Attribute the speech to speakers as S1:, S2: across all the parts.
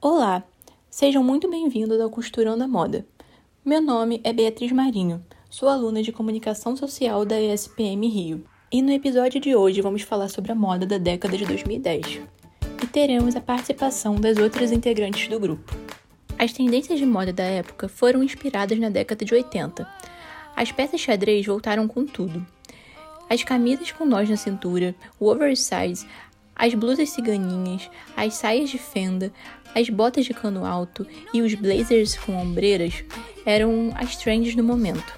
S1: Olá, sejam muito bem-vindos ao Costurando a Moda. Meu nome é Beatriz Marinho, sou aluna de Comunicação Social da ESPM Rio. E no episódio de hoje vamos falar sobre a moda da década de 2010. E teremos a participação das outras integrantes do grupo. As tendências de moda da época foram inspiradas na década de 80. As peças xadrez voltaram com tudo. As camisas com nós na cintura, o oversize, as blusas ciganinhas, as saias de fenda, as botas de cano alto e os blazers com ombreiras eram as trends do momento.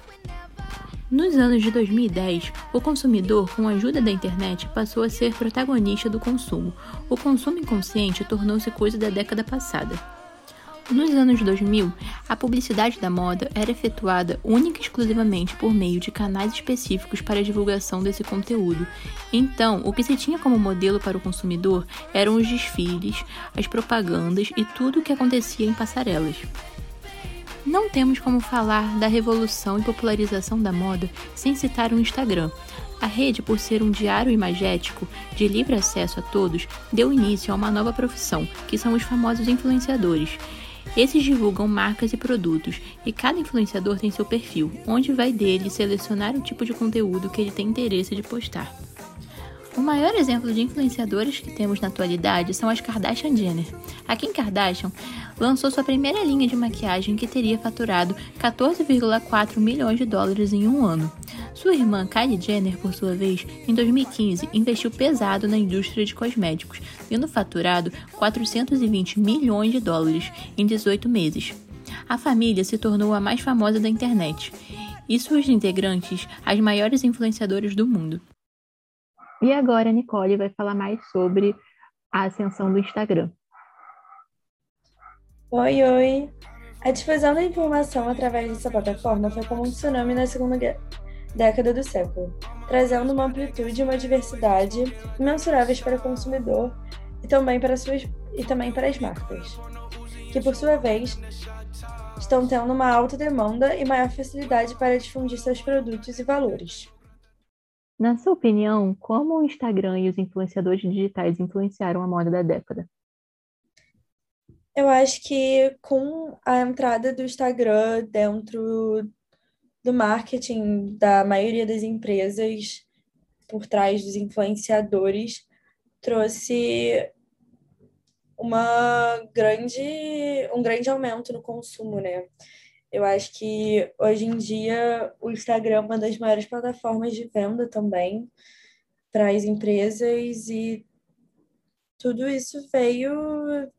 S1: Nos anos de 2010, o consumidor, com a ajuda da internet, passou a ser protagonista do consumo. O consumo inconsciente tornou-se coisa da década passada. Nos anos 2000, a publicidade da moda era efetuada única e exclusivamente por meio de canais específicos para a divulgação desse conteúdo. Então, o que se tinha como modelo para o consumidor eram os desfiles, as propagandas e tudo o que acontecia em passarelas. Não temos como falar da revolução e popularização da moda sem citar o Instagram. A rede, por ser um diário imagético de livre acesso a todos, deu início a uma nova profissão, que são os famosos influenciadores. Esses divulgam marcas e produtos, e cada influenciador tem seu perfil, onde vai dele selecionar o tipo de conteúdo que ele tem interesse de postar. O maior exemplo de influenciadoras que temos na atualidade são as Kardashian Jenner. A Kim Kardashian lançou sua primeira linha de maquiagem que teria faturado 14,4 milhões de dólares em um ano. Sua irmã Kylie Jenner, por sua vez, em 2015 investiu pesado na indústria de cosméticos, tendo faturado 420 milhões de dólares em 18 meses. A família se tornou a mais famosa da internet e suas integrantes as maiores influenciadoras do mundo. E agora a Nicole vai falar mais sobre a ascensão do Instagram.
S2: Oi, oi! A difusão da informação através dessa plataforma foi como um tsunami na segunda década do século, trazendo uma amplitude e uma diversidade imensuráveis para o consumidor e também para, suas, e também para as marcas, que por sua vez estão tendo uma alta demanda e maior facilidade para difundir seus produtos e valores.
S1: Na sua opinião, como o Instagram e os influenciadores digitais influenciaram a moda da década?
S2: Eu acho que com a entrada do Instagram dentro do marketing da maioria das empresas por trás dos influenciadores trouxe uma grande um grande aumento no consumo, né? Eu acho que hoje em dia o Instagram é uma das maiores plataformas de venda também para as empresas e tudo isso veio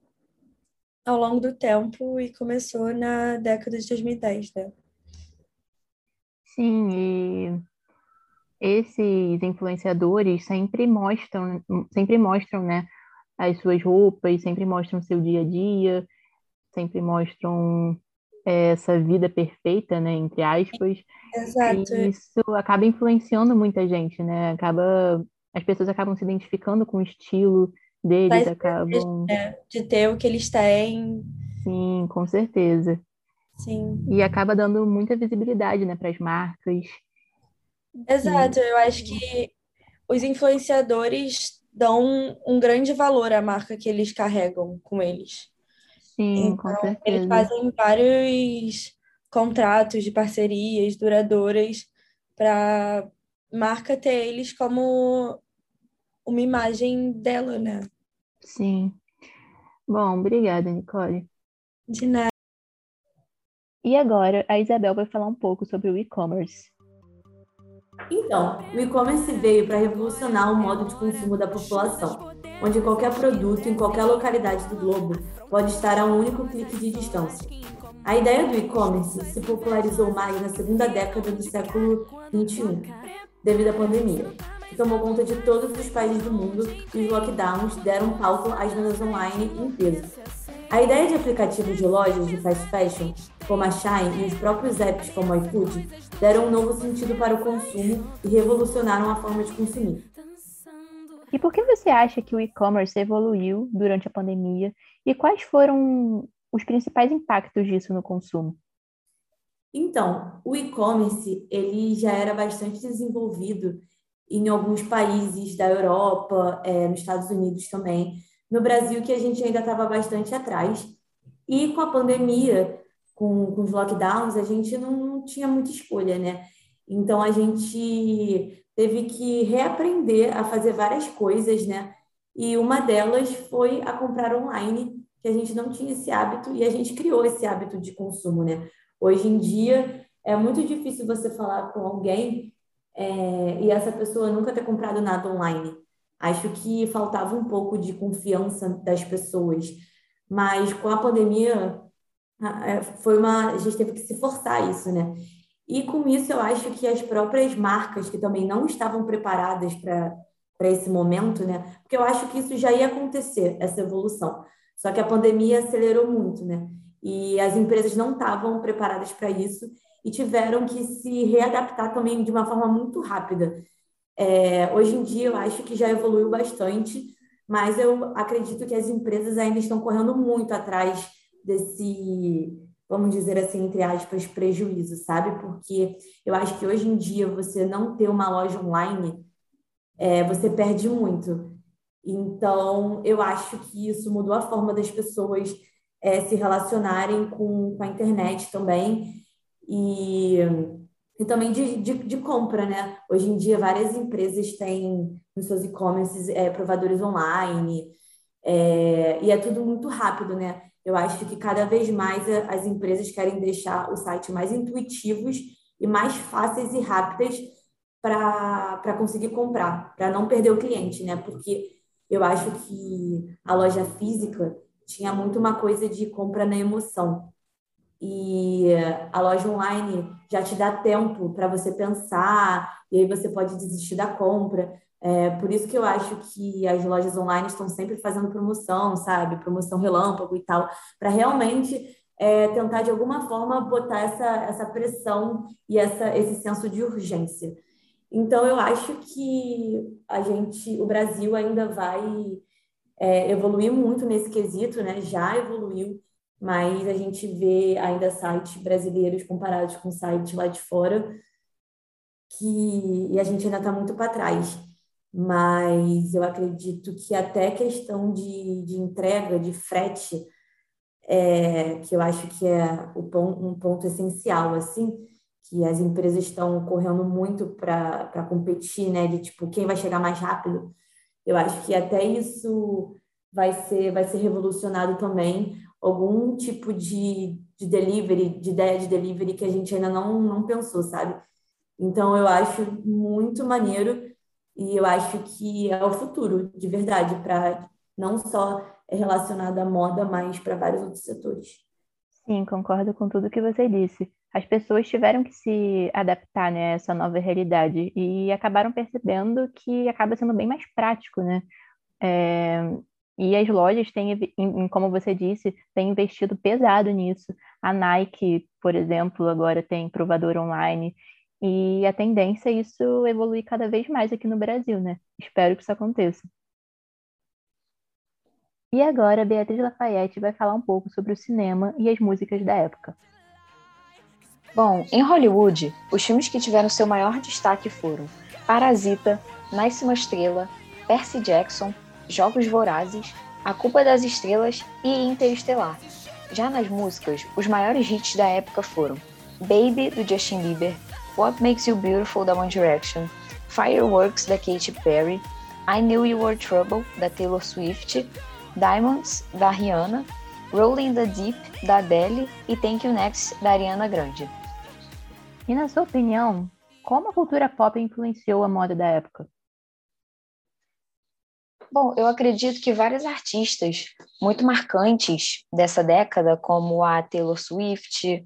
S2: ao longo do tempo e começou na década de 2010, né?
S1: Sim, e esses influenciadores sempre mostram, sempre mostram, né, as suas roupas, sempre mostram seu dia a dia, sempre mostram essa vida perfeita, né, entre aspas.
S2: Exato.
S1: E isso acaba influenciando muita gente, né? Acaba as pessoas acabam se identificando com o estilo deles, Faz acabam
S2: né, de ter o que eles têm.
S1: Sim, com certeza.
S2: Sim.
S1: E acaba dando muita visibilidade, né, para as marcas.
S2: Exato, e... eu acho que os influenciadores dão um grande valor à marca que eles carregam com eles.
S1: Sim, então, com certeza.
S2: Eles fazem vários contratos de parcerias duradouras para marca ter eles como uma imagem dela, né?
S1: Sim. Bom, obrigada, Nicole.
S2: De nada.
S1: E agora a Isabel vai falar um pouco sobre o e-commerce.
S3: Então, o e-commerce veio para revolucionar o modo de consumo da população, onde qualquer produto em qualquer localidade do globo pode estar a um único clique de distância. A ideia do e-commerce se popularizou mais na segunda década do século XXI, devido à pandemia, que tomou conta de todos os países do mundo e os lockdowns deram palco às vendas online em peso. A ideia de aplicativos de lojas de fast fashion, como a Shine e os próprios apps como o iFood, deram um novo sentido para o consumo e revolucionaram a forma de consumir.
S1: E por que você acha que o e-commerce evoluiu durante a pandemia e quais foram os principais impactos disso no consumo?
S3: Então, o e-commerce ele já era bastante desenvolvido em alguns países da Europa, é, nos Estados Unidos também, no Brasil que a gente ainda estava bastante atrás. E com a pandemia, com, com os lockdowns, a gente não, não tinha muita escolha, né? Então a gente teve que reaprender a fazer várias coisas, né? E uma delas foi a comprar online, que a gente não tinha esse hábito e a gente criou esse hábito de consumo, né? Hoje em dia é muito difícil você falar com alguém é, e essa pessoa nunca ter comprado nada online. Acho que faltava um pouco de confiança das pessoas, mas com a pandemia foi uma a gente teve que se forçar isso, né? E com isso eu acho que as próprias marcas que também não estavam preparadas para para esse momento, né? Porque eu acho que isso já ia acontecer, essa evolução. Só que a pandemia acelerou muito, né? E as empresas não estavam preparadas para isso e tiveram que se readaptar também de uma forma muito rápida. É, hoje em dia eu acho que já evoluiu bastante, mas eu acredito que as empresas ainda estão correndo muito atrás desse, vamos dizer assim, entre aspas, prejuízo, sabe? Porque eu acho que hoje em dia você não ter uma loja online é, você perde muito. Então, eu acho que isso mudou a forma das pessoas é, se relacionarem com, com a internet também e, e também de, de, de, compra, né? Hoje em dia, várias empresas têm nos seus e-commerces é, provadores online é, e é tudo muito rápido, né? Eu acho que cada vez mais as empresas querem deixar o site mais intuitivos e mais fáceis e rápidas para conseguir comprar, para não perder o cliente, né? Porque eu acho que a loja física tinha muito uma coisa de compra na emoção. E a loja online já te dá tempo para você pensar, e aí você pode desistir da compra. É, por isso que eu acho que as lojas online estão sempre fazendo promoção, sabe? Promoção relâmpago e tal, para realmente é, tentar de alguma forma botar essa, essa pressão e essa, esse senso de urgência. Então, eu acho que a gente, o Brasil ainda vai é, evoluir muito nesse quesito, né? Já evoluiu, mas a gente vê ainda sites brasileiros comparados com sites lá de fora que e a gente ainda está muito para trás. Mas eu acredito que até questão de, de entrega, de frete, é, que eu acho que é o, um ponto essencial, assim, que as empresas estão correndo muito para competir, né? De tipo, quem vai chegar mais rápido. Eu acho que até isso vai ser, vai ser revolucionado também. Algum tipo de, de delivery, de ideia de delivery que a gente ainda não, não pensou, sabe? Então, eu acho muito maneiro e eu acho que é o futuro, de verdade, para não só relacionado à moda, mas para vários outros setores.
S1: Sim, concordo com tudo que você disse as pessoas tiveram que se adaptar né, a essa nova realidade e acabaram percebendo que acaba sendo bem mais prático, né? É, e as lojas têm, como você disse, têm investido pesado nisso. A Nike, por exemplo, agora tem provador online e a tendência é isso evoluir cada vez mais aqui no Brasil, né? Espero que isso aconteça. E agora, Beatriz Lafayette vai falar um pouco sobre o cinema e as músicas da época.
S4: Bom, em Hollywood, os filmes que tiveram seu maior destaque foram Parasita, Nasce uma Estrela, Percy Jackson, Jogos Vorazes, A Culpa das Estrelas e Interestelar. Já nas músicas, os maiores hits da época foram Baby, do Justin Bieber, What Makes You Beautiful, da One Direction, Fireworks, da Katy Perry, I Knew You Were Trouble, da Taylor Swift, Diamonds, da Rihanna, Rolling the Deep, da Adele e Thank You Next, da Ariana Grande.
S1: E na sua opinião, como a cultura pop influenciou a moda da época?
S4: Bom, eu acredito que vários artistas muito marcantes dessa década, como a Taylor Swift,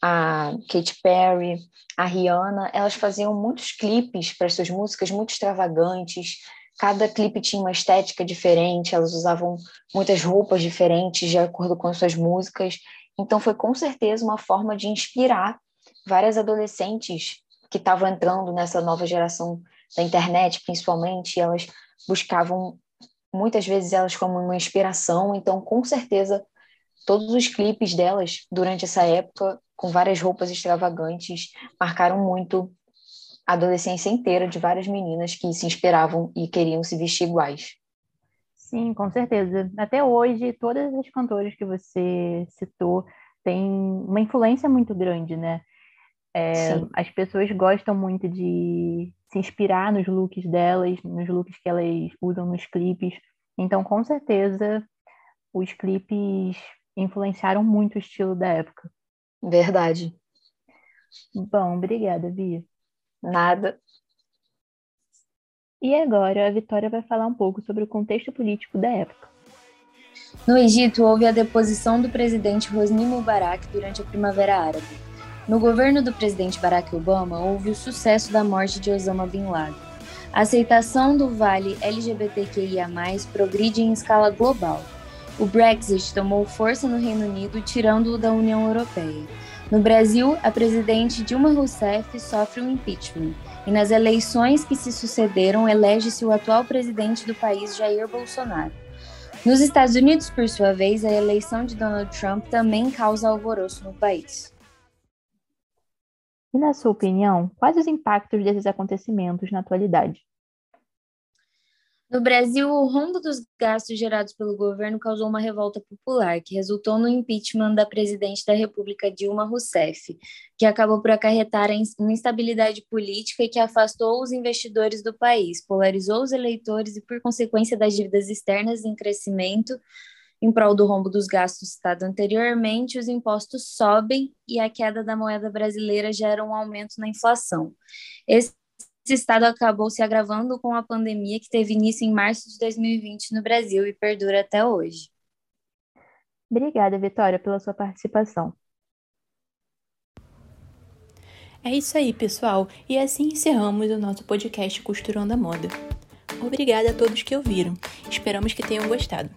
S4: a Katy Perry, a Rihanna, elas faziam muitos clipes para suas músicas muito extravagantes. Cada clipe tinha uma estética diferente, elas usavam muitas roupas diferentes de acordo com as suas músicas. Então foi com certeza uma forma de inspirar várias adolescentes que estavam entrando nessa nova geração da internet, principalmente, elas buscavam muitas vezes elas como uma inspiração, então com certeza todos os clipes delas durante essa época, com várias roupas extravagantes, marcaram muito a adolescência inteira de várias meninas que se inspiravam e queriam se vestir iguais.
S1: Sim, com certeza. Até hoje, todas as cantoras que você citou têm uma influência muito grande, né? É, as pessoas gostam muito de se inspirar nos looks delas, nos looks que elas usam nos clipes. Então, com certeza, os clipes influenciaram muito o estilo da época.
S4: Verdade.
S1: Bom, obrigada, Bia.
S4: Nada.
S1: E agora a Vitória vai falar um pouco sobre o contexto político da época.
S5: No Egito, houve a deposição do presidente Hosni Mubarak durante a Primavera Árabe. No governo do presidente Barack Obama, houve o sucesso da morte de Osama Bin Laden. A aceitação do Vale LGBTQIA+, progride em escala global. O Brexit tomou força no Reino Unido, tirando-o da União Europeia. No Brasil, a presidente Dilma Rousseff sofre um impeachment, e nas eleições que se sucederam, elege-se o atual presidente do país, Jair Bolsonaro. Nos Estados Unidos, por sua vez, a eleição de Donald Trump também causa alvoroço no país.
S1: E, na sua opinião, quais os impactos desses acontecimentos na atualidade?
S5: No Brasil, o rombo dos gastos gerados pelo governo causou uma revolta popular, que resultou no impeachment da presidente da República Dilma Rousseff, que acabou por acarretar uma instabilidade política e que afastou os investidores do país, polarizou os eleitores e, por consequência das dívidas externas em crescimento, em prol do rombo dos gastos citado anteriormente, os impostos sobem e a queda da moeda brasileira gera um aumento na inflação. Esse esse estado acabou se agravando com a pandemia que teve início em março de 2020 no Brasil e perdura até hoje.
S1: Obrigada, Vitória, pela sua participação. É isso aí, pessoal, e assim encerramos o nosso podcast Costurando a Moda. Obrigada a todos que ouviram. Esperamos que tenham gostado.